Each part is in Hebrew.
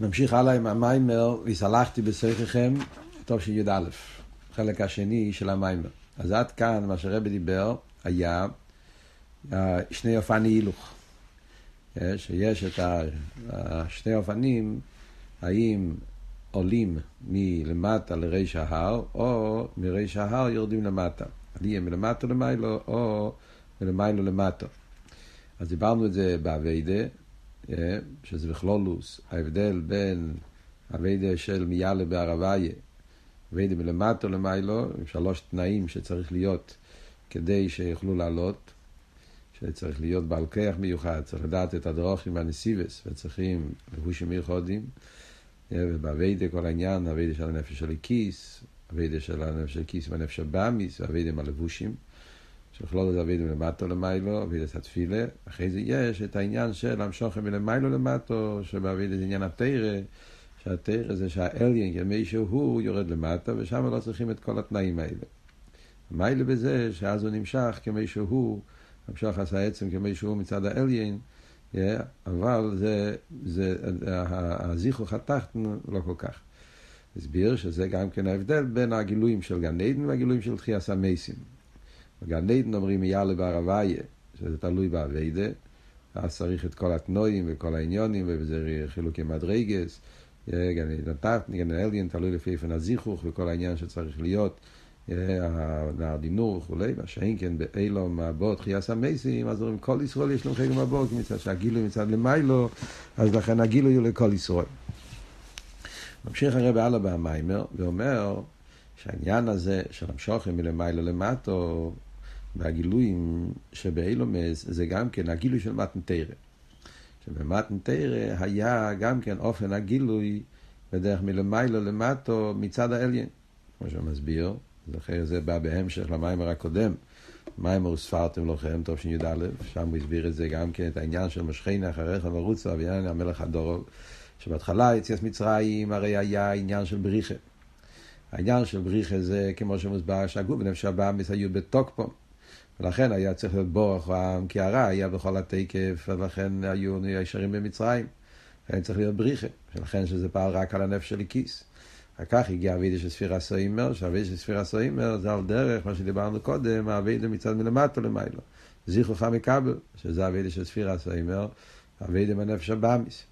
נמשיך הלאה עם המיימר, והסלחתי טוב שי"א, חלק השני של המיימר. אז עד כאן, מה שרבי דיבר, היה שני אופני הילוך. שיש את שני אופנים, האם עולים מלמטה לריש ההר, או מריש ההר יורדים למטה. עלייה מלמטה למיילו, או מלמיילו למטה. אז דיברנו את זה באביידה, אה, שזה בכלולוס, ההבדל בין אביידה של מיאלה בערביה, אביידה מלמטו למיילו, עם שלוש תנאים שצריך להיות כדי שיוכלו לעלות, שצריך להיות בעל כיח מיוחד, צריך לדעת את הדרוכים והנסיבס, וצריכים לבושים מיוחדים, אה, ובאביידה כל העניין, אביידה של הנפש של הכיס, אביידה של הנפש של הכיס והנפש של באמיס, ואביידה עם הלבושים. שיכלול את אבינו למטו למיילו, אבידס התפילה, אחרי זה יש את העניין של המשוכם מלמיילו למטו, שבאבידס עניין התרא, שהתרא זה שהאליין כמי שהוא יורד למטה, ושם לא צריכים את כל התנאים האלה. המיילה בזה שאז הוא נמשך כמי שהוא, המשוך עשה עצם כמי שהוא מצד האליין, אבל זה, זה, הזיכרוך התחתן לא כל כך. הסביר שזה גם כן ההבדל בין הגילויים של גן עדן והגילויים של תחייה המייסים. בגן עדן אומרים מיאלה בערביה, שזה תלוי באביידה, אז צריך את כל התנועים וכל העניונים, וזה חילוקי מדרגס, גן עדן תחת, גן עדן תלוי לפי איפן הזיכוך וכל העניין שצריך להיות, נער דינור וכולי, מה שאין כן באילום הבאות חייס המסים, אז אומרים כל ישראל יש להם חלק מהבאות, מצד שהגילוי מצד למיילו, אז לכן הגילוי הוא לכל ישראל. ממשיך הרב הלאה במיימר ואומר שהעניין הזה של המשוכם מלמיילו למטו והגילויים שבאילומס זה גם כן הגילוי של מתנתרא. שבמתנתרא היה גם כן אופן הגילוי בדרך מלמיילו למטו מצד האליין. כמו שהוא מסביר, זוכר זה בא בהמשך למיימר הקודם. מיימר ספרתם טוב שי"א, שם הוא הסביר את זה גם כן, את העניין של משכנה אחריך ורוצה ועניין המלך הדורוב. שבהתחלה יציאת מצרים הרי היה עניין של בריחה. העניין של בריחה זה כמו שמוסבר שהגוף ונפש הבאמיס היו בתוקפו. ולכן היה צריך להיות בורח המקערה, היה בכל התקף, ולכן היו ישרים במצרים. היה צריך להיות בריחה, ולכן שזה פעל רק על הנפש של הכיס. אחר כך הגיע אבידה של ספירה סוימר, שאבידה של ספירה סוימר זה על דרך, מה שדיברנו קודם, אבידה מצד מלמטה למיילו. זיכרוך מקבל, שזה אבידה של ספירה סוימר, אבידה מהנפש הבאמיס.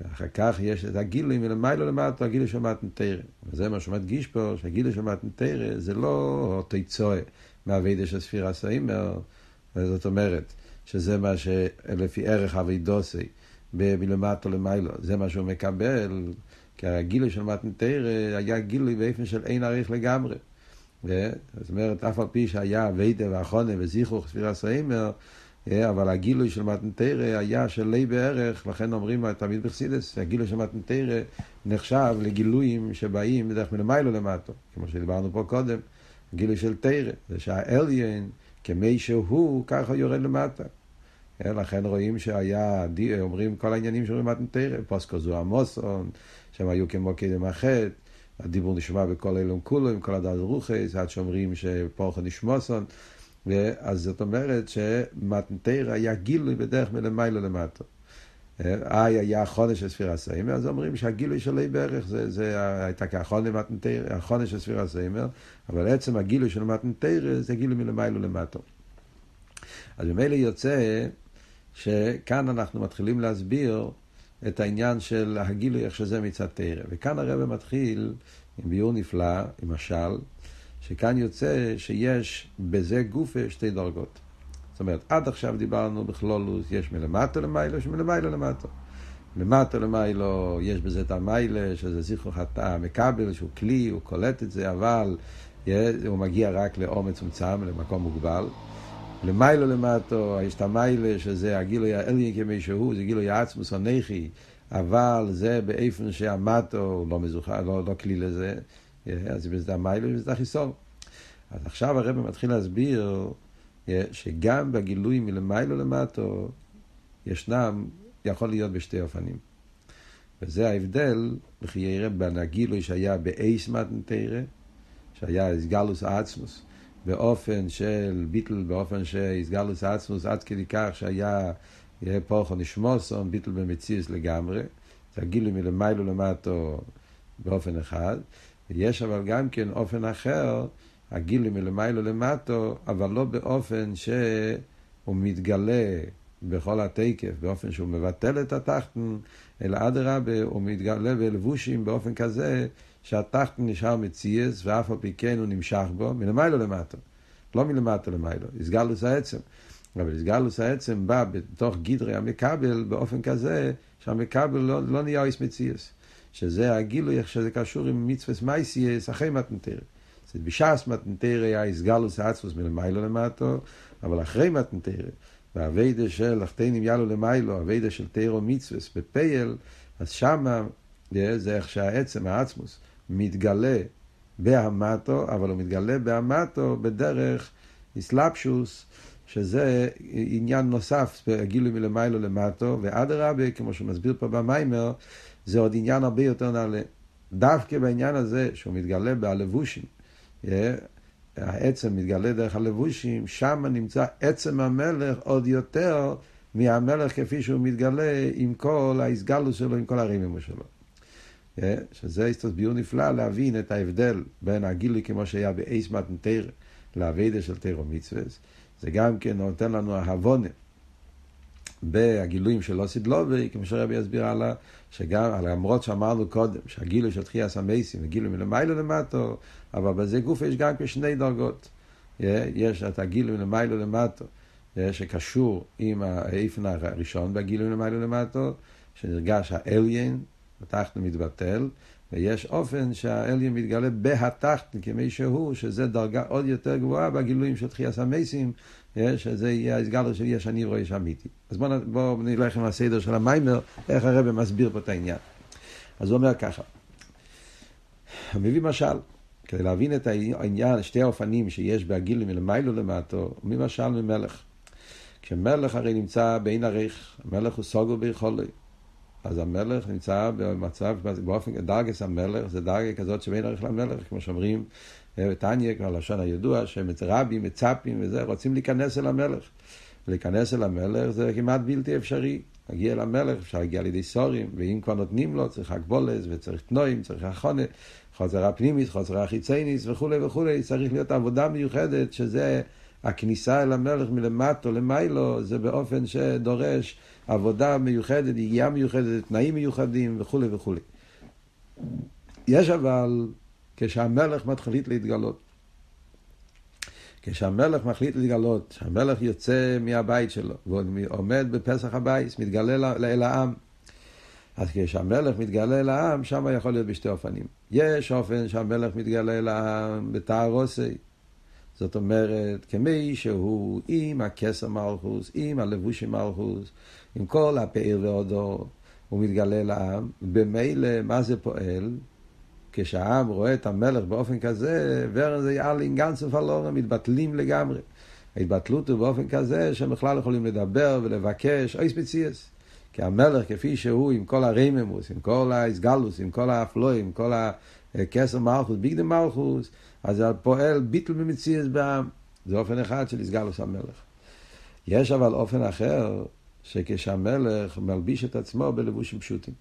ואחר כך יש את הגילוי מלמיילו למטה, הגילוי של מתנתרא. וזה מה שמדגיש פה, שהגילוי של מתנתרא זה לא תיצואה. מהאבידה של ספירה סיימר, זאת אומרת, שזה מה שלפי ערך אבידוסי, מלמטה למיילו, זה מה שהוא מקבל, כי הגילוי של מתנתר היה גילוי באופן של אין עריך לגמרי. זאת אומרת, אף על פי שהיה אבידה ואחונה וזיכרוך ספירה סיימר, אבל הגילוי של מתנתרא היה של לי בערך, לכן אומרים תמיד בחסידס, הגילוי של מתנתרא נחשב לגילויים שבאים בדרך מלמיילו למטו, כמו שדיברנו פה קודם. גילוי של תרא, זה שהאליין, כמי שהוא, ככה יורד למטה. לכן רואים שהיה, אומרים כל העניינים של רמת תרא, פוסקו זו עמוסון, שהם היו כמו קדם החטא, הדיבור נשמע בכל אילום כולו, עם כל הדעת רוחס, עד שאומרים שפורחו נשמוסון, אז זאת אומרת שמתנתרא היה גילוי בדרך מלמיילו למטה. איי היה החונש של ספירה סיימר, אז אומרים שהגילוי של אי בערך זה, זה הייתה כהחונש של ספירה סיימר, אבל עצם הגילוי של מתנתר זה גילוי מלמיילו למטו. אז ממילא יוצא שכאן אנחנו מתחילים להסביר את העניין של הגילוי איך שזה מצד תרא. וכאן הרב מתחיל עם ביור נפלא, עם משל, שכאן יוצא שיש בזה גופה שתי דרגות. זאת אומרת, עד עכשיו דיברנו בכלולוס, יש מלמטה למיילו, יש מלמיילו למטה. למטה למיילו, יש בזה את המיילה, שזה זיכרוך התא מקבל, שהוא כלי, הוא קולט את זה, אבל הוא מגיע רק לאור מצומצם, למקום מוגבל. למיילו למטו, יש את המיילה, שזה הגילוי האליין כמי שהוא, זה גילוי העצמוס הנכי, אבל זה באיפן שהמטו לא מזוכה, לא, לא כלי לזה, אז זה המיילה וזה החיסון. אז עכשיו הרב מתחיל להסביר שגם בגילוי מלמיילו למטו ישנם, יכול להיות בשתי אופנים. וזה ההבדל, וכי יראה בין הגילוי שהיה באייס מתנתרא, שהיה איסגלוס עצמוס, באופן של ביטל, באופן שאיסגלוס עצמוס עד כדי כך שהיה פורחו נשמוסון, ביטל במציאס לגמרי, זה הגילוי מלמיילו למטו באופן אחד, ויש אבל גם כן אופן אחר, הגילוי מלמיילו למטו, אבל לא באופן שהוא מתגלה בכל התקף, באופן שהוא מבטל את התחתן, אלא אדרבה, הוא מתגלה בלבושים באופן כזה שהתחתן נשאר מציאס, ואף על פי כן הוא נמשך בו, מלמיילו למטו. לא מלמטה למיילו, איסגלוס העצם. אבל איסגלוס העצם בא בתוך גדרי המקבל באופן כזה שהמקבל לא, לא נהיה איס מציאס. שזה הגילוי, איך שזה קשור עם מצווה מייסיאס אחרי מתנתרא. בש"ס מתנתרא היה איסגלוס העצמוס מלמיילו למטו, אבל אחרי מתנתרא, והאביידה של אחתינים יאלו למיילו, אביידה של תירו מצווה בפייל, אז שמה זה איך שהעצם, העצמוס, מתגלה בהמטו, אבל הוא מתגלה בהמטו בדרך איסלפשוס, שזה עניין נוסף, גילוי מלמיילו למטו, ואדרבה, כמו שהוא מסביר פה במיימר, זה עוד עניין הרבה יותר נעלה. דווקא בעניין הזה, שהוא מתגלה בלבושים, העצם מתגלה דרך הלבושים, שם נמצא עצם המלך עוד יותר מהמלך כפי שהוא מתגלה עם כל ההסגלוס שלו, עם כל הרימימו שלו. שזה הסתסביר נפלא להבין את ההבדל בין הגילוי כמו שהיה באייס מתנתר לאביידה של תירו מצווה. זה גם כן נותן לנו ההבונה בהגילויים של אוסיד לובי, כמו שרבי יסביר הלאה, שגם, למרות שאמרנו קודם, שהגילוי של תחייה סמייסים וגילוי מלמיילו למטו, אבל בזה גוף יש גם כשני דרגות. יש את הגילוי מלמיילו למטו, שקשור עם האיפן הראשון בגילוי מלמיילו למטו, שנרגש האליין, התחתן מתבטל, ויש אופן שהאליין מתגלה בהתחתן כמי שהוא, שזה דרגה עוד יותר גבוהה בגילויים של תחייה סמייסים, שזה יהיה הסגלו של יש אני רואה אמיתי. אז בואו בוא נלך עם הסדר של המיימר, איך הרב מסביר פה את העניין. אז הוא אומר ככה, הוא מביא משל, כדי להבין את העניין, שתי האופנים שיש בהגילוי מלמיילו למטו, הוא מביא משל ממלך. כשמלך הרי נמצא בעין הריך, המלך הוא סוגו ביכולי. אז המלך נמצא במצב, באופן, דרגס המלך זה דרגה כזאת שבין ערך למלך, כמו שאומרים בתניא, כמו הלשון הידוע, רבים, מצפים וזה, רוצים להיכנס אל המלך. להיכנס אל המלך זה כמעט בלתי אפשרי. להגיע למלך אפשר להגיע על ידי סורים, ואם כבר נותנים לו צריך הגבולס וצריך תנועים, צריך החונה, חוזרה פנימית, חוזרה חיצייניס וכולי וכולי, צריך להיות עבודה מיוחדת שזה הכניסה אל המלך מלמטו למיילו, זה באופן שדורש עבודה מיוחדת, יגיעה מיוחדת, תנאים מיוחדים וכולי וכולי. יש אבל, כשהמלך מתחיל להתגלות, כשהמלך מחליט להתגלות, כשהמלך יוצא מהבית שלו, ועומד בפסח הבית, מתגלה אל העם, אז כשהמלך מתגלה אל העם, שם יכול להיות בשתי אופנים. יש אופן שהמלך מתגלה אל העם בתערוסי, זאת אומרת, כמי שהוא עם הכסר מלכוס, עם הלבושי מלכוס, עם כל הפאר והודו, הוא מתגלה לעם, במילא מה זה פועל? כשהעם רואה את המלך באופן כזה, ורן זה גנץ ופלורם, מתבטלים לגמרי. ההתבטלות הוא באופן כזה שהם בכלל יכולים לדבר ולבקש, אוי ספציאס. כי המלך כפי שהוא, עם כל הרייממוס, עם כל האיסגלוס, עם כל האפלוי, עם כל הכסר מלכוס, ביגדם מלכוס, אז זה פועל ביטל במציאס בעם. זה אופן אחד של איסגלוס המלך. יש אבל אופן אחר, שכשהמלך מלביש את עצמו בלבושים פשוטים.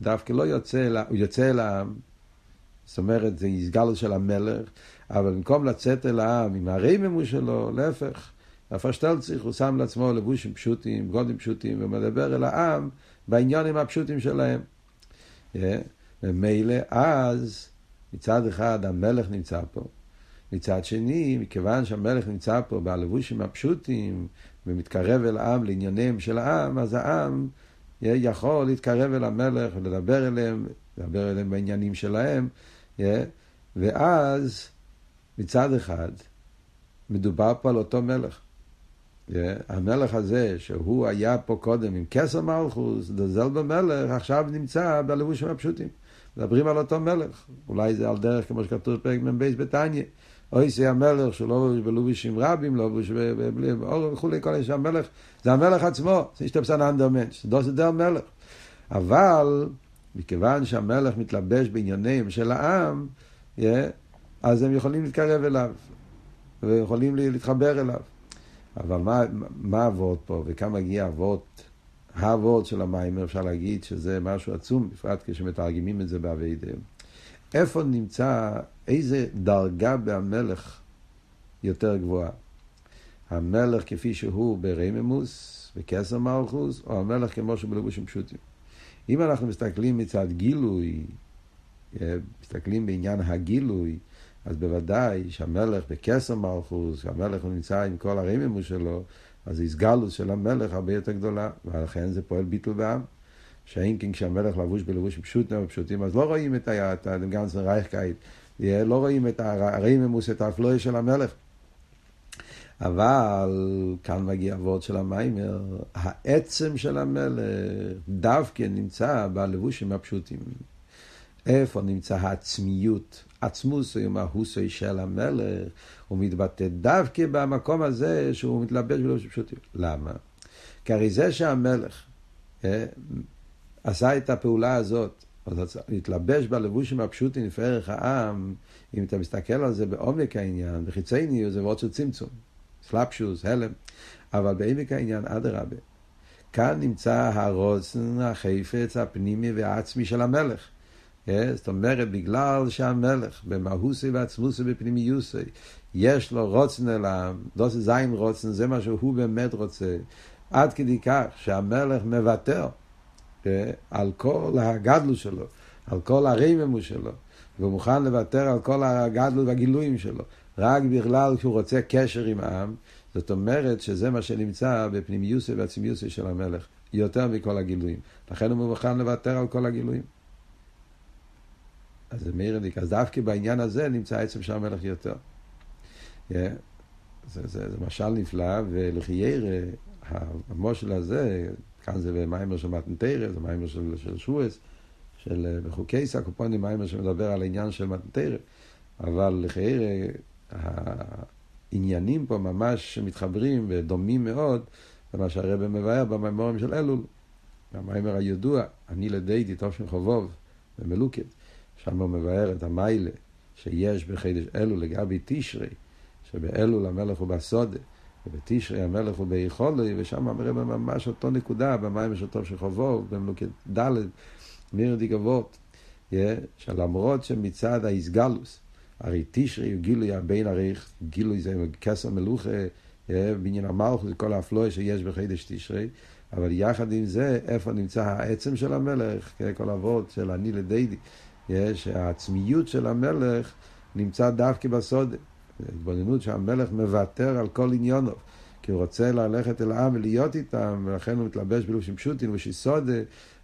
דווקא לא יוצא, הוא יוצא אל העם, זאת אומרת, זה איסגלוס של המלך, אבל במקום לצאת אל העם עם הרייממו שלו, להפך, הפשטלציך הוא שם לעצמו לבושים פשוטים, גודים פשוטים, ומדבר אל העם בעניונים הפשוטים שלהם. ומילא אז מצד אחד המלך נמצא פה, מצד שני, מכיוון שהמלך נמצא פה בלבושים הפשוטים ומתקרב אל העם לענייניהם של העם, אז העם יכול להתקרב אל המלך ולדבר אליהם, לדבר אליהם בעניינים שלהם, ואז מצד אחד מדובר פה על אותו מלך. המלך הזה, שהוא היה פה קודם עם כסר מלכוס, דזל במלך, עכשיו נמצא בלבושים הפשוטים. מדברים על אותו מלך. אולי זה על דרך כמו שכתוב בפרק מ"ב בתניא. אוי זה המלך שלא בלובישים רבים, לא בלי אור וכולי, כל איש המלך, זה המלך עצמו, זה השתפסן זה דר מלך. אבל מכיוון שהמלך מתלבש בענייניהם של העם, אז הם יכולים להתקרב אליו, ויכולים להתחבר אליו. אבל מה, מה אבות פה, וכאן מגיע אבות הוורד של המיימר, אפשר להגיד שזה משהו עצום, בפרט כשמתרגמים את זה באביידה. איפה נמצא, איזה דרגה בהמלך יותר גבוהה? המלך כפי שהוא ברממוס, בכסר מלכוס, או המלך כמו שהוא בלבושים פשוטים. אם אנחנו מסתכלים מצד גילוי, אה, מסתכלים בעניין הגילוי, אז בוודאי שהמלך בכסר מלכוס, המלך הוא נמצא עם כל הרממוס שלו, אז התגלוס של המלך הרבה יותר גדולה, ולכן זה פועל ביטול בעם. שאם כן כשהמלך לבוש בלבוש פשוטים ופשוטים, אז לא רואים את הגאנצן רייכקייט, לא רואים את הרממוס, את ההפלאה של המלך. אבל כאן מגיע הוורט של המיימר, העצם של המלך דווקא נמצא בלבושים הפשוטים. איפה נמצא העצמיות, עצמוס ומהוסוי של המלך, הוא מתבטא דווקא במקום הזה שהוא מתלבש בלבושים פשוטים. למה? כי הרי זה שהמלך אה, עשה את הפעולה הזאת, להתלבש בלבושים הפשוטים לפי ערך העם, אם אתה מסתכל על זה בעומק העניין, בחיצייני זה וורד של צמצום. סלפשוס, הלם, אבל בעמק העניין, אדרבה. כאן נמצא הרוצן, החפץ, הפנימי והעצמי של המלך. אה, זאת אומרת, בגלל שהמלך במהוסי ועצמוסי בפנימיוסי, יש לו רוצן אליו, דוסי זין רוצן, זה מה שהוא באמת רוצה. עד כדי כך שהמלך מוותר אה, על כל הגדלו שלו, על כל הרממו שלו, והוא מוכן לוותר על כל הגדלות והגילויים שלו. רק בגלל שהוא רוצה קשר עם העם, זאת אומרת שזה מה שנמצא בפנימיוסי ובעצמיוסי של המלך, יותר מכל הגילויים. לכן הוא מוכן לוותר על כל הגילויים. אז זה מאירניק, אז דווקא בעניין הזה נמצא עצם של המלך יותר. Yeah. זה, זה, זה משל נפלא, ולחיירא, המושל הזה, כאן זה במיימר של מתנתרא, זה מיימר של, של שועס, של בחוקי סקופונים, מיימר שמדבר על העניין של מתנתרא, אבל לחיירא, העניינים פה ממש מתחברים ודומים מאוד למה שהרבא מבאר במימורים של אלול. המיימר הידוע, אני לדיידי תושן חובוב במלוקת, שם הוא מבאר את המיילה שיש בחידש אלול לגבי תשרי, שבאלול המלך הוא בסודה, ובתשרי המלך הוא ביכולי, ושם הרבא ממש אותו נקודה במיימר של תושן חובוב, במלוקת ד' מירדי גבות, שלמרות שמצד האיסגלוס, הרי תשרי הוא גילוי הבין עריך, גילוי זה כסר מלוכה, אה, בעניין המלכות, כל האפלואה שיש בחידש תשרי, אבל יחד עם זה, איפה נמצא העצם של המלך, כל אבות של אני לדיידי, יש העצמיות של המלך נמצא דווקא בסוד, התבוננות שהמלך מוותר על כל עניונו, כי הוא רוצה ללכת אל העם ולהיות איתם, ולכן הוא מתלבש בלושים פשוטים ושיסודה,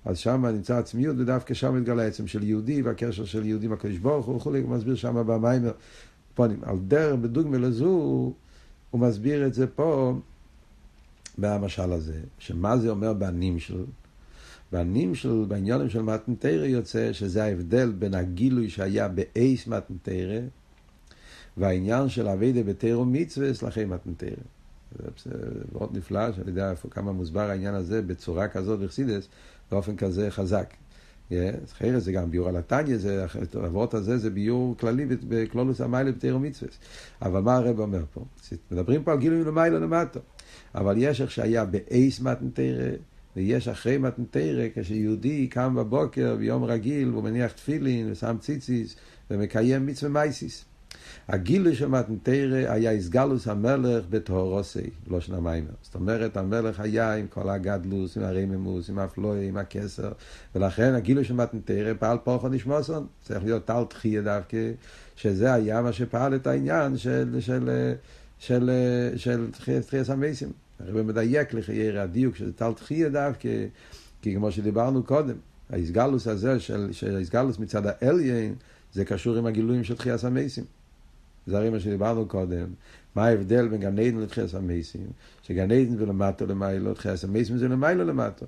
אז שם נמצא עצמיות, ודווקא שם מתגלה העצם של יהודי, והקשר של יהודי עם הקדוש ברוך הוא וכולי, הוא מסביר שם במיימר. פונים. על דרך בדוגמה לזו, הוא מסביר את זה פה במשל הזה, שמה זה אומר בנים של... בנים של, בעניונים של מתנתרא יוצא שזה ההבדל בין הגילוי שהיה באייס מתנתרא והעניין של אביידה בתיירו מצווה אצלכם מתנתרא. זה מאוד נפלא, שאני יודע איפה כמה מוסבר העניין הזה בצורה כזאת וחסידס, באופן כזה חזק. אחרי זה גם ביור על התניא, האבות הזה זה ביור כללי בכלולוס המיילה בתיאור מצווה. אבל מה הרב אומר פה? מדברים פה על גילוי למעלה למטה. אבל יש איך שהיה באייס מתנתרא, ויש אחרי מתנתרא, כשיהודי קם בבוקר ביום רגיל, והוא מניח תפילין ושם ציציס ומקיים מצווה מייסיס. הגילוי של מתנתרא היה איסגלוס המלך בטהורוסי, לא של המיימר. זאת אומרת, המלך היה עם כל הגדלוס, עם הרממוס, עם הפלואי, עם הכסר, ולכן הגילוי של מתנתרא פעל פורחו נשמוסון. צריך להיות טל תחייה דווקא, שזה היה מה שפעל את העניין של, של, של, של תחייה סמייסים. הרב מדייק לחייר הדיוק שזה טל תחייה דווקא, כי כמו שדיברנו קודם, האיסגלוס הזה של, של האיסגלוס מצד האליין, זה קשור עם הגילויים של תחייה סמייסים. זה הרי מה שדיברנו קודם, מה ההבדל בין גן עדן לתחייה המייסים, שגן עדן זה למטו למיילו, תחייה המייסים זה למיילו למטו.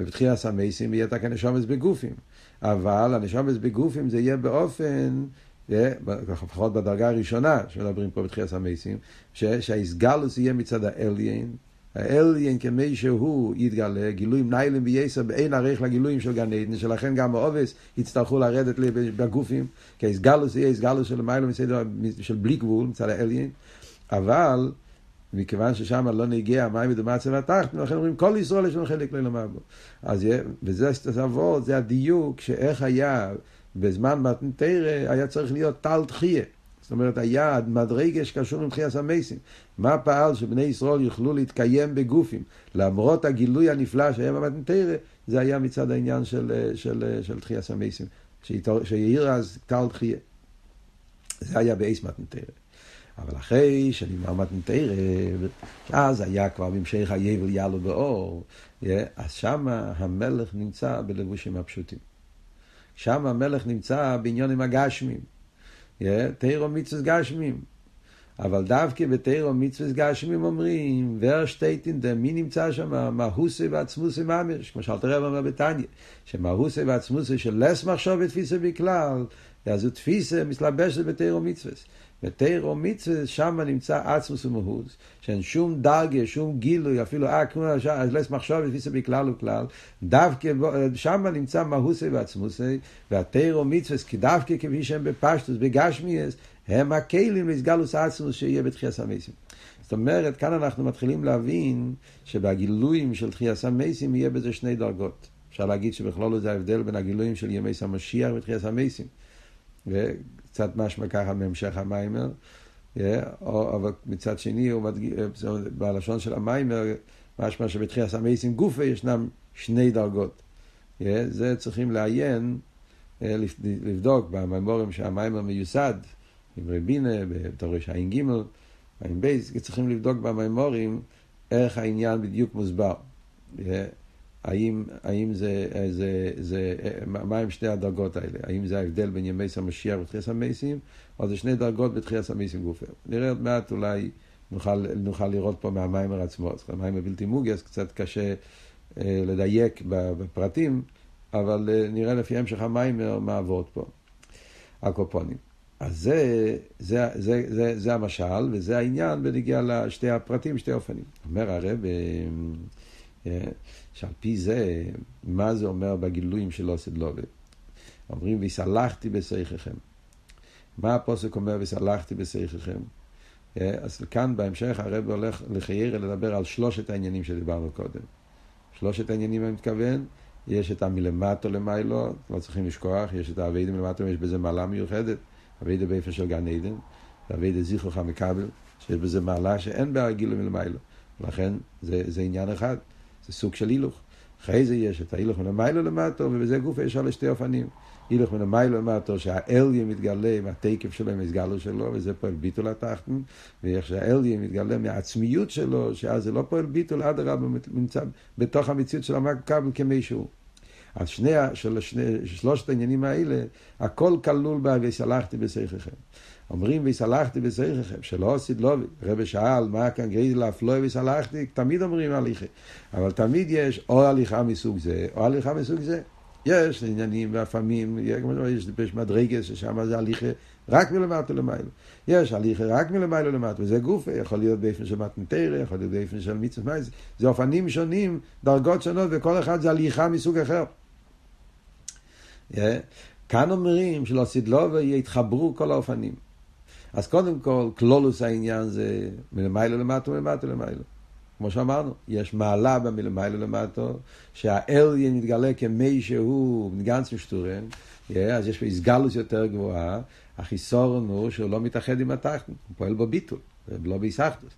ובתחייה המייסים יהיה את הנשומס בגופים. אבל הנשומס בגופים זה יהיה באופן, לפחות בדרגה הראשונה שמדברים פה בתחייה המייסים, שהאיסגלוס יהיה מצד האליין, האליין כמי שהוא יתגלה, גילויים ניילם וייסר באין ערך לגילויים של גן עדן, שלכן גם העובס יצטרכו לרדת בגופים, כי הסגלוס יהיה הסגלוס של מיילום מסדר של בלי גבול מצד האליין, אבל מכיוון ששם לא נגיע מים מדומצה והתחתן, לכן אומרים כל ישראל יש לנו חלק לא לומר בו. אז וזה אבות, זה הדיוק שאיך היה בזמן מתנתרא, היה צריך להיות טל תחיה. זאת אומרת, היה מדרגה שקשור עם תחייה סמייסים. מה פעל שבני ישראל יוכלו להתקיים בגופים, למרות הגילוי הנפלא שהיה במתנתרא, זה היה מצד העניין של, של, של תחייה סמייסים, שהעיר אז טל תחייה. זה היה באייס מתנתרא. אבל אחרי שנגמר מתנתרא, אז היה כבר בהמשך היבל יעלו באור, אז שמה המלך נמצא בלבושים הפשוטים. שם המלך נמצא בעניונים הגשמים. תירו מצווה גשמים. אבל דווקא בתירו מצווה גשמים אומרים, ורשטייטין דה, מי נמצא שם? מהוסי ועצמוסי ממש, כמו שאלת רב אומר בתניא, שמהוסי ועצמוסי של לס מחשוב ותפיסה בכלל, אז הוא תפיסה מסלבשת בתירו מצווה. בתירו מצווה, שם נמצא עצמוס ומהוס, שאין שום דרגה, שום גילוי, אפילו אה, כמו לס מחשוב ותפיסה בכלל וכלל, דווקא שם נמצא מהוסי ועצמוסי, והתירו מצווה, כי דווקא כפי שהם בפשטוס, בגשמיאס, הם הכלים לסגלוס עצמוס שיהיה בתחייס המסים. זאת אומרת, כאן אנחנו מתחילים להבין שבגילויים של תחייס המסים יהיה בזה שני דרגות. אפשר להגיד שבכלול זה ההבדל בין הגילויים של ימי סמשיח ותחייס המסים. וקצת משמע ככה מהמשך המיימר, אבל מצד שני, מדגיש, בלשון של המיימר, משמע שבתחייס המסים גופה ישנם שני דרגות. זה צריכים לעיין, לבדוק במיימורים שהמיימר מיוסד. דברי בינה, בתורש עין ג', עין בייס, צריכים לבדוק במימורים איך העניין בדיוק מוסבר. האם, האם זה, זה, זה, מה הם שתי הדרגות האלה? האם זה ההבדל בין ימי המשיח ותחיית המסים, או זה שני דרגות בתחיית המסים גופר? נראה עוד מעט אולי נוכל, נוכל לראות פה מהמיימר עצמו. אז המיימר בלתי מוגס, קצת קשה אה, לדייק בפרטים, אבל אה, נראה לפי המשך המיימר מה עבוד פה. הקופונים. אז זה, זה, זה, זה, זה המשל, וזה העניין בנגיע לשתי הפרטים, שתי אופנים. אומר הרב, אה, שעל פי זה, מה זה אומר בגילויים של אוסד לובה? אומרים, וסלחתי בשככם. מה הפוסק אומר, וסלחתי בשככם? אה, אז כאן בהמשך הרב הולך לחייר לדבר על שלושת העניינים שדיברנו קודם. שלושת העניינים אני מתכוון, יש את המלמטו למיילו, לא צריכים לשכוח, יש את האביידים מלמטו, יש בזה מעלה מיוחדת. אבידה באיפה של גן עדן, אבידה זיכרוך המקבל, שיש בזה מעלה שאין בה גילוי מלמיילו. לכן זה, זה עניין אחד, זה סוג של הילוך. אחרי זה יש את ההילוך מלמיילו למטו, ובזה גוף יש על שתי אופנים. הילוך מלמיילו למטו, שהאליה מתגלה עם התקף שלו, עם הסגלו שלו, וזה פועל ביטול התחתן, ואיך שהאליה מתגלה מהעצמיות שלו, שאז זה לא פועל ביטול, אדרבה, נמצא בתוך המציאות של המקבל כמי שהוא. אז שני, של שני, שלושת העניינים האלה, הכל כלול בה ויסלחתי בשככם. אומרים ויסלחתי בשככם, שלא עשית לא, רבי שאל, מה כאן גריז לאפלוי ויסלחתי, תמיד אומרים הליכה. אבל תמיד יש או הליכה מסוג זה, או הליכה מסוג זה. יש עניינים והפעמים, יש, יש מדרגס ששם זה הליכה רק מלמטה למעלה. יש הליכה רק מלמעלה למטה, וזה גוף, יכול להיות באופן של מתנתרא, יכול להיות באופן של מצווה מייס, זה אופנים שונים, דרגות שונות, וכל אחד זה הליכה מסוג אחר. כאן אומרים שלא סדלובה יתחברו כל האופנים. אז קודם כל, כלולוס העניין זה מלמיילו למטו ומלמטו למיילו. כמו שאמרנו, יש מעלה במלמיילו למטו, שהאל יתגלה כמי שהוא מגנץ משטורן, אז יש פה איסגלוס יותר גבוהה, החיסורון הוא שהוא לא מתאחד עם התחתן, הוא פועל בו ביטול. לא בהיסחדוס.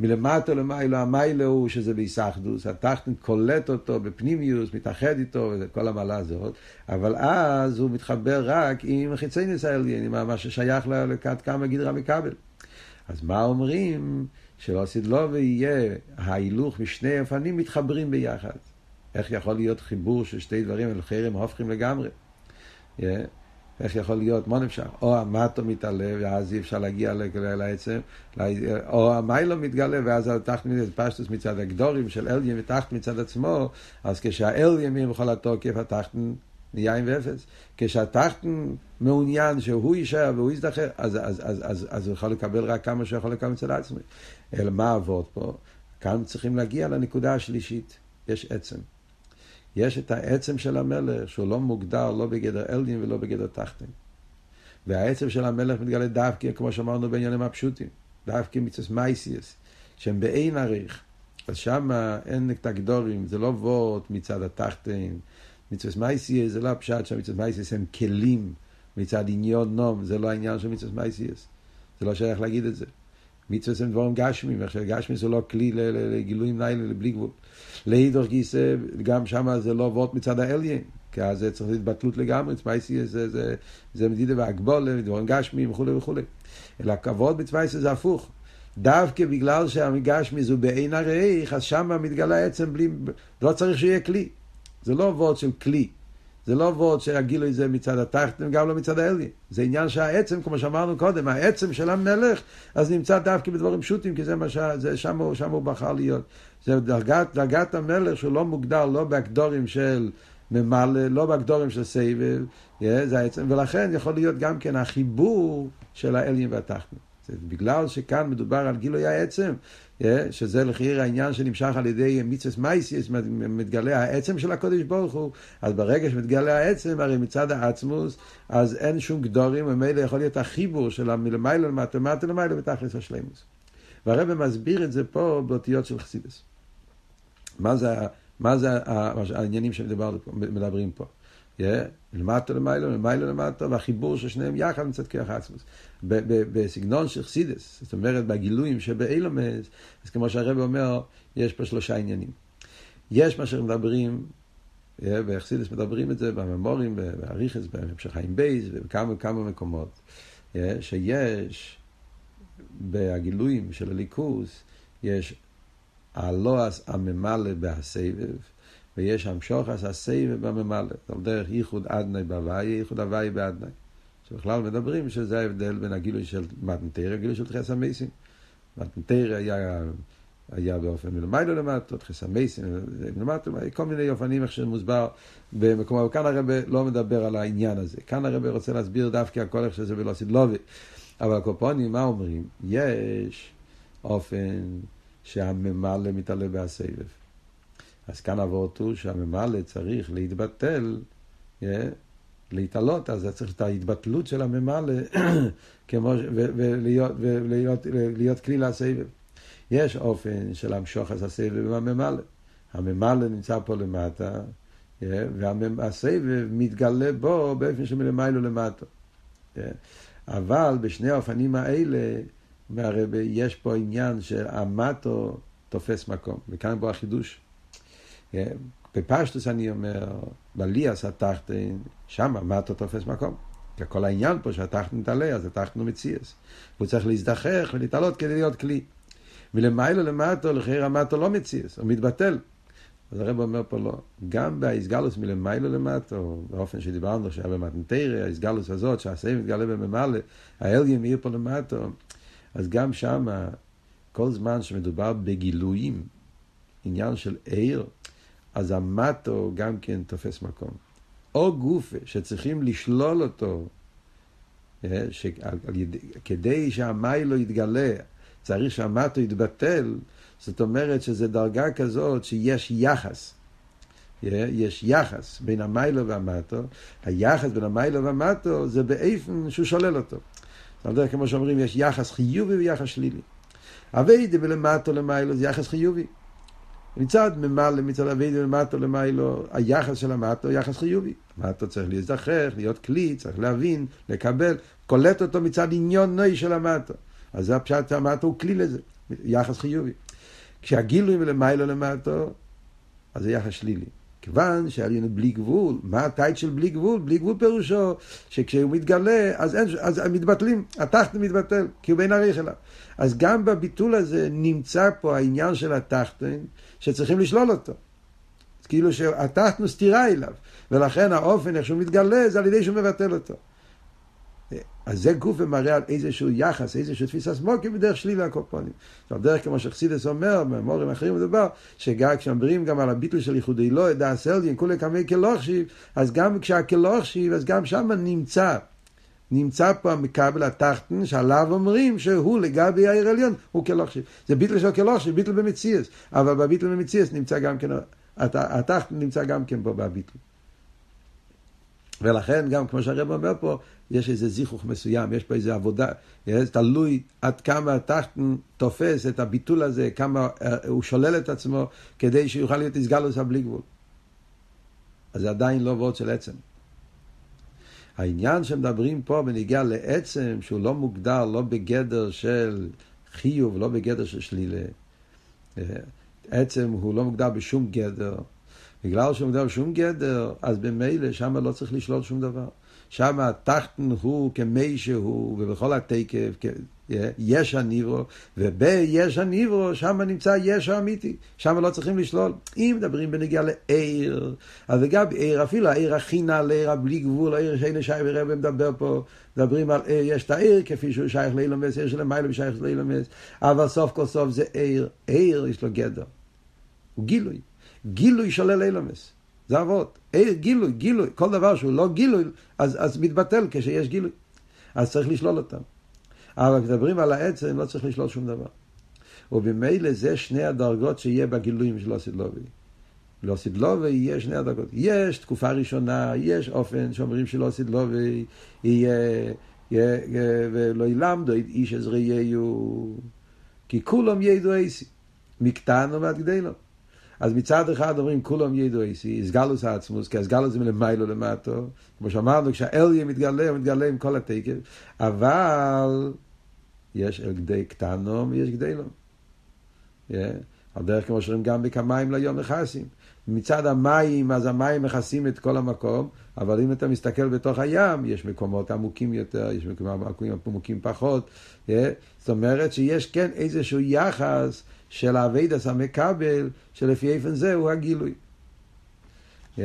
מלמטה למיילו, המיילה הוא שזה בהיסחדוס, התחתן קולט אותו בפנימיוס, מתאחד איתו, וכל המעלה הזאת, אבל אז הוא מתחבר רק עם חיצי ניסיון, עם מה ששייך לכת כמה גדרה מקבל. אז מה אומרים? שלא סדלו ויהיה ההילוך משני אופנים מתחברים ביחד. איך יכול להיות חיבור של שתי דברים אל חרם הופכים לגמרי? Yeah. איך יכול להיות, מה נפשר? או המטו מתעלה ואז אי אפשר להגיע לעצם, או המיילו מתגלה ואז התחת פשטוס מצד הגדורים של אליים ותחת מצד עצמו, אז כשהאליים הם בכל התוקף, התחת נהיה עם ואפס. כשהתחת מעוניין שהוא יישאר והוא יזדחר, אז, אז, אז, אז, אז הוא יכול לקבל רק כמה שהוא יכול לקבל מצד עצמי. אלא מה עבוד פה? כאן צריכים להגיע לנקודה השלישית, יש עצם. יש את העצם של המלך שהוא לא מוגדר לא בגדר אלדין ולא בגדר תחתין. והעצם של המלך מתגלה דווקא, כמו שאמרנו בעניינים הפשוטים, דווקא מצווה מייסיאס, שהם באין עריך. אז שם אין את הגדורים, זה לא וורט מצד התחתן. מצווה מייסיאס זה לא הפשט שהמצווה מייסיאס הם כלים מצד עניון נום, זה לא העניין של מצווה מייסיאס. זה לא שייך להגיד את זה. מצווה הם דבורים גשמים, עכשיו גשמים זה לא כלי לגילויים לילה בלי גבול. להידור גיסא, גם שם זה לא וורט מצד האליין, כי אז זה צריך להתבטלות לגמרי, מייסיאס זה, זה, זה מדידה והגבולה, דבורים גשמים וכולי וכולי. אלא הכבוד בצווייסה זה הפוך. דווקא בגלל שהמגשמי זו בעין הרייך, אז שם מתגלה עצם בלי, לא צריך שיהיה כלי. זה לא וורד של כלי. זה לא וורד שהגילוי זה מצד התחתן, גם לא מצד האלי. זה עניין שהעצם, כמו שאמרנו קודם, העצם של המלך, אז נמצא דווקא בדברים פשוטים, כי זה מה ש... זה, שם, הוא, שם הוא בחר להיות. זה דרגת, דרגת המלך שהוא לא מוגדר לא בהגדורים של ממלא, לא בהגדורים של סבב, זה העצם, ולכן יכול להיות גם כן החיבור של האלים והתחתן. בגלל שכאן מדובר על גילוי העצם, שזה לחיר העניין שנמשך על ידי מיצס מייסיס, מתגלה העצם של הקודש ברוך הוא, אז ברגע שמתגלה העצם, הרי מצד העצמוס, אז אין שום גדורים, ומילא יכול להיות החיבור של מלמעלה למטה, למטה למעלה בתכלס השלימוס. והרבא מסביר את זה פה באותיות של חסידס. מה זה, מה זה העניינים שמדברים פה? למטה למעלה, למעלה למטה, והחיבור של שניהם יחד מצד כוח עצמוס. בסגנון של חסידס, זאת אומרת בגילויים שבאילומס, אז כמו שהרב אומר, יש פה שלושה עניינים. יש מה שמדברים, בחסידס מדברים את זה בממורים, באריכס, בהמשך חיים בייס, ובכמה וכמה מקומות, שיש בגילויים של הליכוס, יש הלועס הממלא בהסבב, ויש המשוחס הסבב בממלא. על דרך ייחוד אדני בהוואי, ייחוד הוואי באדני. שבכלל מדברים שזה ההבדל בין הגילוי של מתנתרא, הגילוי של תחס המייסים. מתנתרא היה, היה באופן מלמיילו למטה, תחס המייסים מלמטה, כל מיני אופנים איך שמוסבר במקומו, וכאן הרב לא מדבר על העניין הזה. כאן הרב רוצה להסביר דווקא הכל איך שזה בלא סדלובי. אבל הקופונים, מה אומרים? יש אופן שהממלא מתעלה בהסבב. אז כאן הוא שהממלא צריך להתבטל, להתעלות, אז צריך את ההתבטלות של הממלא כמו, ולהיות, ולהיות להיות כלי לסבב. יש אופן של המשוך את הסבב בממלא. הממלא נמצא פה למטה, והסבב מתגלה בו באופן שמלמיילו למטה. אבל בשני האופנים האלה, יש פה עניין שהמטו תופס מקום, וכאן בו החידוש. בפשטוס אני אומר, בליאס התחתן, שם מה אתה תופס מקום? כי כל העניין פה שהתחתן מתעלה, אז התחתן הוא מציאס. הוא צריך להזדחך ולהתעלות כדי להיות כלי. מלמיילו למטו, לחיי רמטו לא מציאס, הוא מתבטל. אז הרב אומר פה לא, גם באיסגלוס מלמיילו למטו, באופן שדיברנו שהיה במתנתרא, האיסגלוס הזאת, שהסיים מתגלה בממלא, האלגים מאיר פה למטו, אז גם שם, כל זמן שמדובר בגילויים, עניין של עיר, אז המטו גם כן תופס מקום. או גופה שצריכים לשלול אותו, אה, כדי שהמיילו יתגלה, צריך שהמטו יתבטל, זאת אומרת שזה דרגה כזאת שיש יחס. אה, יש יחס בין המיילו והמטו, היחס בין המיילו והמטו זה באיפן שהוא שולל אותו. זאת אומרת, כמו שאומרים, יש יחס חיובי ויחס שלילי. אביידי ולמטו למיילו זה יחס חיובי. מצד ממלא, מצד אבידי למטו למיילו, היחס של המטו יחס חיובי. מטו צריך להיזכר, להיות כלי, צריך להבין, לקבל, קולט אותו מצד עניון נוי של המטו. אז זה הפשט המטו הוא כלי לזה, יחס חיובי. כשהגילוי מלמיילו למטו, אז זה יחס שלילי. כיוון שעלינו בלי גבול, מה הטייט של בלי גבול? בלי גבול פירושו שכשהוא מתגלה, אז, אין, אז מתבטלים, התחתן מתבטל, כי הוא בין עריך אליו. אז גם בביטול הזה נמצא פה העניין של התחתן, שצריכים לשלול אותו. כאילו שהתחתן סתירה אליו, ולכן האופן איך שהוא מתגלה זה על ידי שהוא מבטל אותו. אז זה גוף ומראה על איזשהו יחס, איזשהו תפיסה סמוקים בדרך שלילה הקופונים. עכשיו דרך כמו שחסידס אומר, במורים אחרים מדובר, שגם כשאומרים גם על הביטל של ייחודי לא, דעה סלדין, כולי קמי כלוכשיב, אז גם כשהכלוכשיב, אז גם שם נמצא. נמצא פה המקבל התחתן שעליו אומרים שהוא לגבי העיר עליון הוא כלוכשיב. זה ביטל של כלוכשיב, ביטל במציאס. אבל בביטל במציאס נמצא גם כן, התחתן נמצא גם כן פה בביטל. ולכן גם כמו שהרב אומר פה, יש איזה זיכוך מסוים, יש פה איזה עבודה, זה תלוי עד כמה הטחטן תופס את הביטול הזה, כמה אה, הוא שולל את עצמו כדי שיוכל להיות איסגלוס הבלי גבול. אז זה עדיין לא וורד של עצם. העניין שמדברים פה בניגיע לעצם, שהוא לא מוגדר לא בגדר של חיוב, לא בגדר של שלילה. אה, עצם הוא לא מוגדר בשום גדר. בגלל שהוא מוגדר בשום גדר, אז במילא שם לא צריך לשלול שום דבר. שם התחתן הוא כמי שהוא, ובכל התקף, יש הניברו, וביש הניברו, שם נמצא יש האמיתי, שם לא צריכים לשלול. אם מדברים בנגיעה לעיר, אז גם עיר, אפילו העיר הכי נעלה, עיר הבלי גבול, העיר שאין שי ורבא מדבר פה, מדברים על עיר, יש את העיר כפי שהוא שייך לאילומס, עיר של מיילא ושייך לאילומס, אבל סוף כל סוף זה עיר, עיר יש לו גדר, הוא גילוי, גילוי שולל אילומס. זה אבות. גילוי, גילוי, כל דבר שהוא לא גילוי, אז, אז מתבטל כשיש גילוי. אז צריך לשלול אותם. אבל כשמדברים על העצם, לא צריך לשלול שום דבר. ובמילא זה שני הדרגות שיהיה בגילויים של אוסידלובי. לאוסידלובי יש שני הדרגות. יש תקופה ראשונה, יש אופן שאומרים שלאוסידלובי יהיה, יהיה, ולא ילמדו איש עזריהו, כי כולם ידעו איסי, מקטן ועד גדלו. אז מצד אחד אומרים כולם ידעו איסי, הסגלוס העצמוס, כי הסגלוס זה מלמיילו למטו, כמו שאמרנו, כשהאליה מתגלה, הוא מתגלה עם כל התקף, אבל יש אל גדי קטנום ויש גדלום. Yeah. על דרך כמו שאומרים גם בכמים ליום מכסים. מצד המים, אז המים מכסים את כל המקום, אבל אם אתה מסתכל בתוך הים, יש מקומות עמוקים יותר, יש מקומות עמוקים פחות. Yeah. זאת אומרת שיש כן איזשהו יחס של האביידס המקבל, שלפי איפן זה הוא הגילוי. Yeah.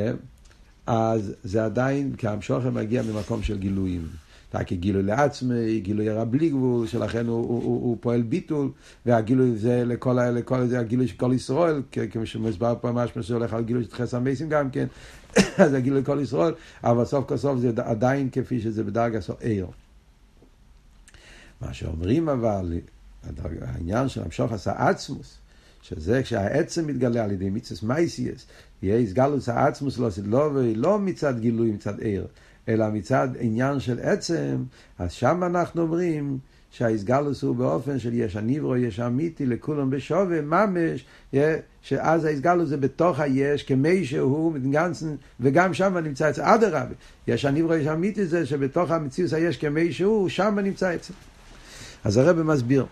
אז זה עדיין, כי המשוכר מגיע ממקום של גילויים. רק גילוי לעצמי, גילוי הרע בלי גבול, שלכן הוא, הוא, הוא, הוא פועל ביטול, והגילוי זה לכל, לכל זה הגילוי של כל ישראל, כמו שמסבר פה משהו שהולך על גילוי של חס המסים גם כן, אז הגילוי כל ישראל, אבל סוף כל סוף זה עדיין כפי שזה בדרגה של עיר. מה שאומרים אבל, העניין של המשוך עשה עצמוס, שזה כשהעצם מתגלה על ידי מיצוס מייסיאס, יהיה הסגלוס העצמוס לא לא, לא מצד גילוי, מצד עיר, אלא מצד עניין של עצם, אז שם אנחנו אומרים שהאיסגלוס הוא באופן של יש הניברו, יש אמיתי, לכולם בשווה, ממש, שאז האיסגלוס זה בתוך היש, כמי שהוא, וגם שם נמצא אצל אדרבה. יש הניברו, יש אמיתי זה שבתוך המציאות היש כמי שהוא, שם נמצא אצל. אז הרב מסביר.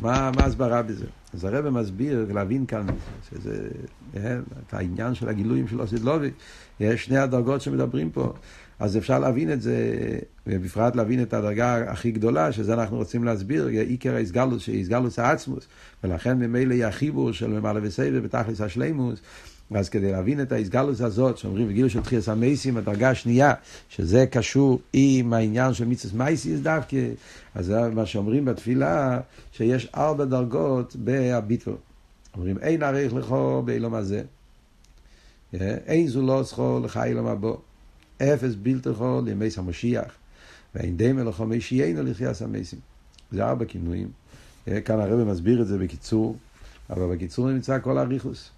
מה ההסברה בזה? אז הרב מסביר, להבין כאן, שזה, את העניין של הגילויים של אוסידלוביק, יש שני הדרגות שמדברים פה, אז אפשר להבין את זה, ובפרט להבין את הדרגה הכי גדולה, שזה אנחנו רוצים להסביר, עיקר האיסגלוס, שאיסגלוס העצמוס, ולכן ממילא יהיה החיבור של ממלא וסבב בתכלס השלימוס, אז כדי להבין את האיסגלוס הזאת, שאומרים בגילו של תחייה המייסים, הדרגה השנייה, שזה קשור עם העניין של מיצוס מייסיס דווקא, אז זה מה שאומרים בתפילה, שיש ארבע דרגות בהביטו. אומרים, אין עריך לכו באילום הזה, אין זולוסכו לחיילום הבא, אפס בלתכו לימי המשיח, ואין דמה לכו משיינו לחייס המייסים. זה ארבע כינויים. כאן הרב מסביר את זה בקיצור, אבל בקיצור נמצא כל האריכוס.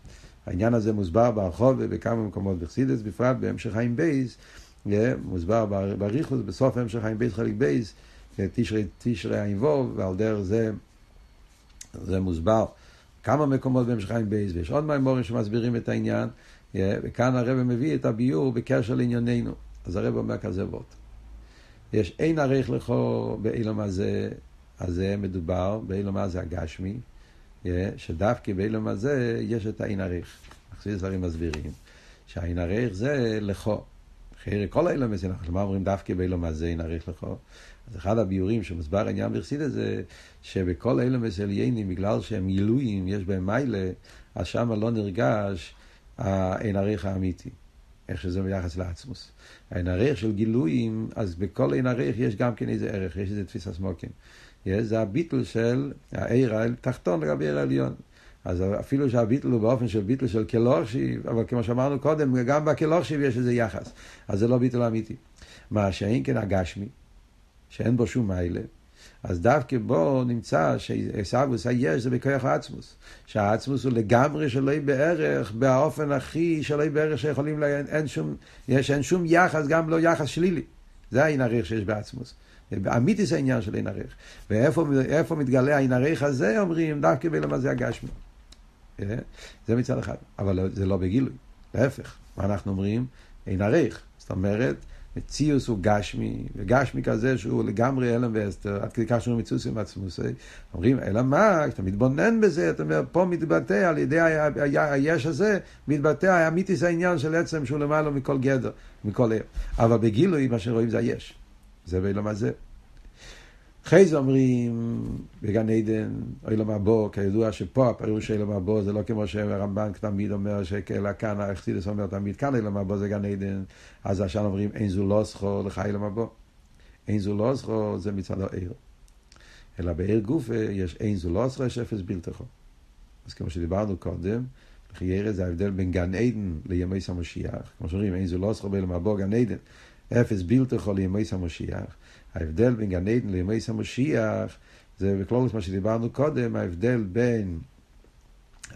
העניין הזה מוסבר ברחוב ובכמה מקומות בחסידס, בפרט בהמשך חיים בייס, מוסבר בריחוס, בסוף המשך חיים בייס חלק בייס, תשרי, תשרי עין ווב, ועל דרך זה, זה מוסבר כמה מקומות בהמשך חיים בייס, ויש עוד מימורים שמסבירים את העניין, וכאן הרב מביא את הביור בקשר לענייננו. אז הרב אומר כזה וורט. יש אין ערך לכו באילום הזה, הזה מדובר, באילום הזה הגשמי, שדווקא באילום הזה יש את העין עריך. אכסיס הרי מסבירים שהעין עריך זה לכו. אחרי כל האילום הזה, מה אומרים דווקא באילום הזה עין עריך לכו? אז אחד הביורים שמוסבר העניין ברסיד הזה, שבכל האילום הזה עליינים, בגלל שהם גילויים, יש בהם מיילה, אז שם לא נרגש העין עריך האמיתי. איך שזה ביחס לעצמוס. העין עריך של גילויים, אז בכל עין עריך יש גם כן איזה ערך, יש איזה תפיסה סמוקים. זה הביטל של העיר התחתון לגבי העיר העליון. אז אפילו שהביטל הוא באופן של ביטל של כלורשיב, אבל כמו שאמרנו קודם, גם בכלורשיב יש איזה יחס. אז זה לא ביטל אמיתי. מה שאין כן הגשמי, שאין בו שום מיילה, אז דווקא בו נמצא שעיסאוווס היש זה בכוח העצמוס. שהעצמוס הוא לגמרי שלא בערך, באופן הכי שלא בערך שיכולים, לה... אין שום, יש, אין שום יחס, גם לא יחס שלילי. זה העין הריך שיש בעצמוס. אמיתי זה העניין של עין הריך. ואיפה מתגלה העין הריך הזה, אומרים, דווקא בלמה זה הגשמי. אה? זה מצד אחד. אבל זה לא בגילוי, להפך. מה אנחנו אומרים? עין הריך. זאת אומרת, מציאוס הוא גשמי, וגשמי כזה שהוא לגמרי הלם ואסתר, עד כדי כך שהוא מציאוס עם עצמוס. אומרים, אלא מה, כשאתה מתבונן בזה, אתה אומר, פה מתבטא על ידי היש הזה, מתבטא האמיתיס העניין של עצם שהוא למעלה מכל גדר, מכל עיר. אבל בגילוי, מה שרואים זה היש. זה ואילו מה זה. אחרי זה אומרים בגן עדן, אילם הבו, כידוע שפה הפירוש של אילם הבו זה לא כמו שהרמב"ן תמיד אומר שכאלה כאן, האכסידס אומר תמיד כאן אילם הבו זה גן עדן, אז עכשיו אומרים אין זו לא זכו לך אילם הבו. אין זו לא זכו זה מצד העיר. אלא בעיר גופה יש אין זו לא זכו, יש אפס בלתכו. אז כמו שדיברנו קודם, חיירת זה ההבדל בין גן עדן לימי סמשיח. כמו שאומרים, אין זו לא זכו באילם הבו גן עדן. אפס בלתכו לימי סמשיח. ההבדל בין גן עדן לימי המשיח זה בכלולוס מה שדיברנו קודם, ההבדל בין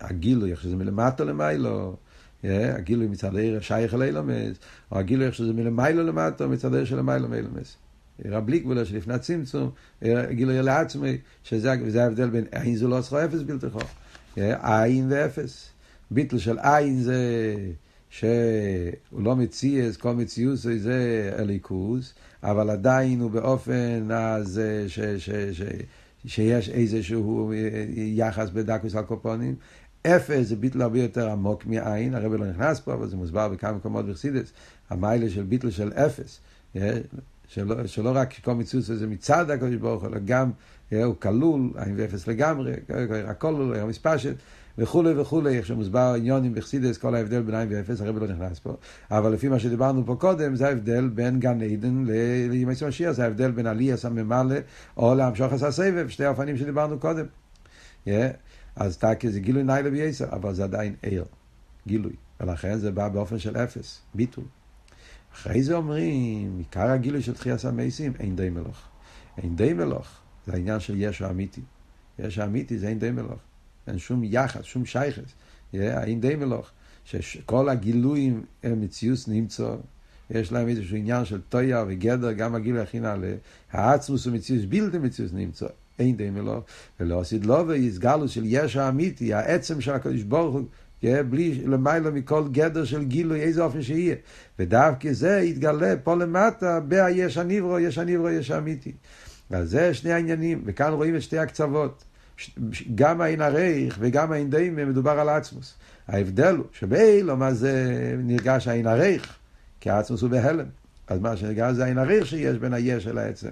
הגילוי, איך שזה מלמטה למיילו, הגילוי מצד העיר שייך אל אילומס, או הגילוי איך שזה מלמיילו למטה, מצד העיר של למיילו מאילומס. רב בליקבולה שלפני הצמצום, גילוי לעצמי, שזה ההבדל בין עין זו לא עשו אפס בלתי חור. עין ואפס. ביטל של עין זה שהוא לא מציאס, כל מציאות זה אליקוס, אבל עדיין הוא באופן הזה ש, ש, ש, שיש איזשהו יחס בדקוס הקופונים. אפס זה ביטל הרבה יותר עמוק מעין, הרב לא נכנס פה, אבל זה מוסבר בכמה מקומות בחסידס, המיילה של ביטל של אפס. שלא, שלא רק כל מציאות זה מצד הקדוש ברוך הוא, אלא גם הוא כלול, עין ואפס לגמרי, הכל, המספשת. וכולי וכולי, איך שמוסבר עניונים בחסידס, כל ההבדל בין עין ואפס, הרב לא נכנס פה, אבל לפי מה שדיברנו פה קודם, זה ההבדל בין גן עדן לימי משיח, זה ההבדל בין עליאס הממלא או להמשוך עשה סבב, שתי האופנים שדיברנו קודם. Yeah. אז טקי זה גילוי ניילה בייסר, אבל זה עדיין עיר, גילוי, ולכן זה בא באופן של אפס, ביטול. אחרי זה אומרים, עיקר הגילוי של תחיית המסים, אין די מלוך. אין די מלוך, זה העניין של ישו אמיתי. ישו אמיתי זה אין די מלוך. אין שום יחס, שום שייכס. אין די מלוך, שכל הגילויים הם מציוס נמצא, יש להם איזשהו עניין של טויה וגדר, גם הגילוי הכי נעלה, העצמוס הוא מציוס בלתי מציוס נמצא. אין די מלוך, ולא עשית לו ויסגלו של יש האמיתי, העצם של הקדוש ברוך הוא, בלי למעלה מכל גדר של גילוי, איזה אופן שיהיה. ודווקא זה יתגלה פה למטה, ביש הניברו, יש הניברו, יש האמיתי. אז זה שני העניינים, וכאן רואים את שתי הקצוות. גם העין הרייך וגם העין דיימה מדובר על עצמוס. ההבדל הוא שבאילו מה זה נרגש העין הרייך, כי העצמוס הוא בהלם. אז מה שנרגש זה העין הרייך שיש בין היש של העצם.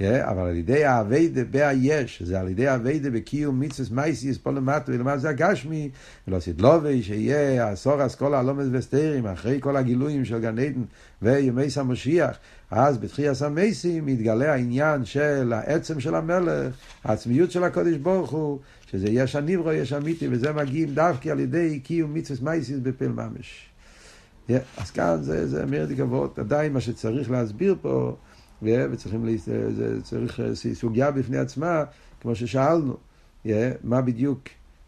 Yeah, אבל על ידי האביידה בהיש, זה על ידי האביידה בקיום מיצוס מייסיס פה למטה, ולמטה זה הגשמי, ולא סדלובי, שיהיה עשור אסכולה הלומד וסתירים, אחרי כל הגילויים של גן עדן וימי סמשיח, אז בתחייה סמייסים מתגלה העניין של העצם של המלך, העצמיות של הקודש ברוך הוא, שזה יש הניברו, יש אמיתי, וזה מגיעים דווקא על ידי קיום מיצוס מייסיס בפל ממש. Yeah, אז כאן זה, זה מרד גבות, עדיין מה שצריך להסביר פה, וצריכים, זה צריך סוגיה בפני עצמה, כמו ששאלנו, מה בדיוק,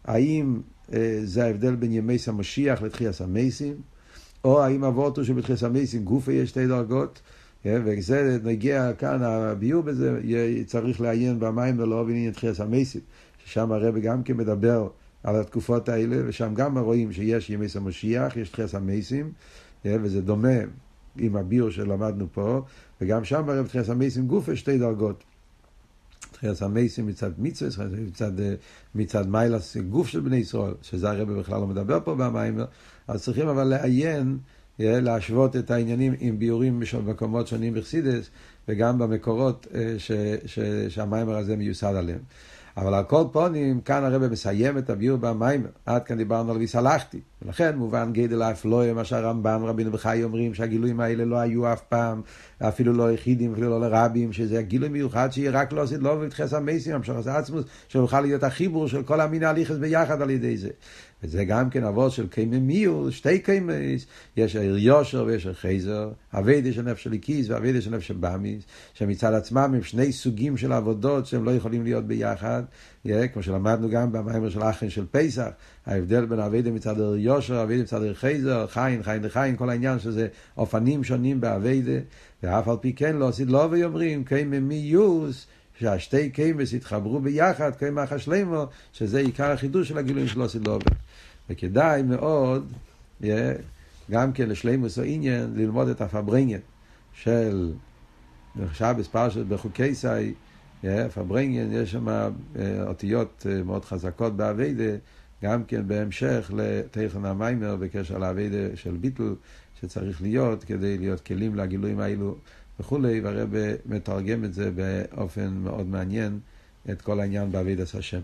האם זה ההבדל בין ימי סמשיח לתחייה סמייסים, או האם אבותו שבתחייה סמייסים גופה יש שתי דרגות, וזה נגיע כאן, הביור בזה, צריך לעיין במים ולא בעניין תחייה סמייסים, ששם הרב גם כן מדבר על התקופות האלה, ושם גם רואים שיש ימי סמשיח, יש תחייה סמייסים, וזה דומה עם הביור שלמדנו פה, וגם שם ברב תחיית המייסים גופה שתי דרגות. תחיית המייסים מצד מצווה, מצד, מצד מיילס גוף של בני ישראל, שזה הרב בכלל לא מדבר פה במים, אז צריכים אבל לעיין, להשוות את העניינים עם ביורים במקומות שונים בחסידס, וגם במקורות שהמיימר הזה מיוסד עליהם. אבל על כל פונים, כאן הרב מסיים את הביור במיימר. עד כאן דיברנו על ויסלחתי. ולכן מובן גדל האפלויה, מה שהרמב"ם, רבינו וחי אומרים שהגילויים האלה לא היו אף פעם, אפילו לא יחידים, אפילו לא לרבים, שזה גילוי מיוחד שיהיה רק לא עשית לא ולתחס המסים, המשוך עשה עצמוס, שיוכל להיות החיבור של כל המין ההליכס ביחד על ידי זה. וזה גם כן אבות של קיימי מיול, שתי קיימייס, יש העיר יושר ויש העיר חייזר, אביידה של נפש הליקיס ואביידה של נפש הבאמיס, שמצד עצמם הם שני סוגים של עבודות שהם לא יכולים להיות ביחד, yeah, כמו שלמדנו גם במיימר של אחרי של פסח, ההבדל בין אביידה מצד העיר יושר, אביידה מצד העיר חייזר, חיין, חיין לחיים, כל העניין שזה אופנים שונים באביידה, ואף על פי כן לא עשית לא ואומרים קיימי מיוס, שהשתי קיימס יתחברו ביחד, קיימח השלימו, שזה עיקר החידוש של הגילויים של עושה לובה. וכדאי מאוד, גם כן לשלימוס או עניין, ללמוד את הפברנגן של שבס פרשת בחוקי סי, פברנגן, יש שם אותיות מאוד חזקות באביידה, גם כן בהמשך לתכן המיימר בקשר לאביידה של ביטל, שצריך להיות כדי להיות כלים לגילויים האלו וכולי, והרב מתרגם את זה באופן מאוד מעניין, את כל העניין בעבידת השם.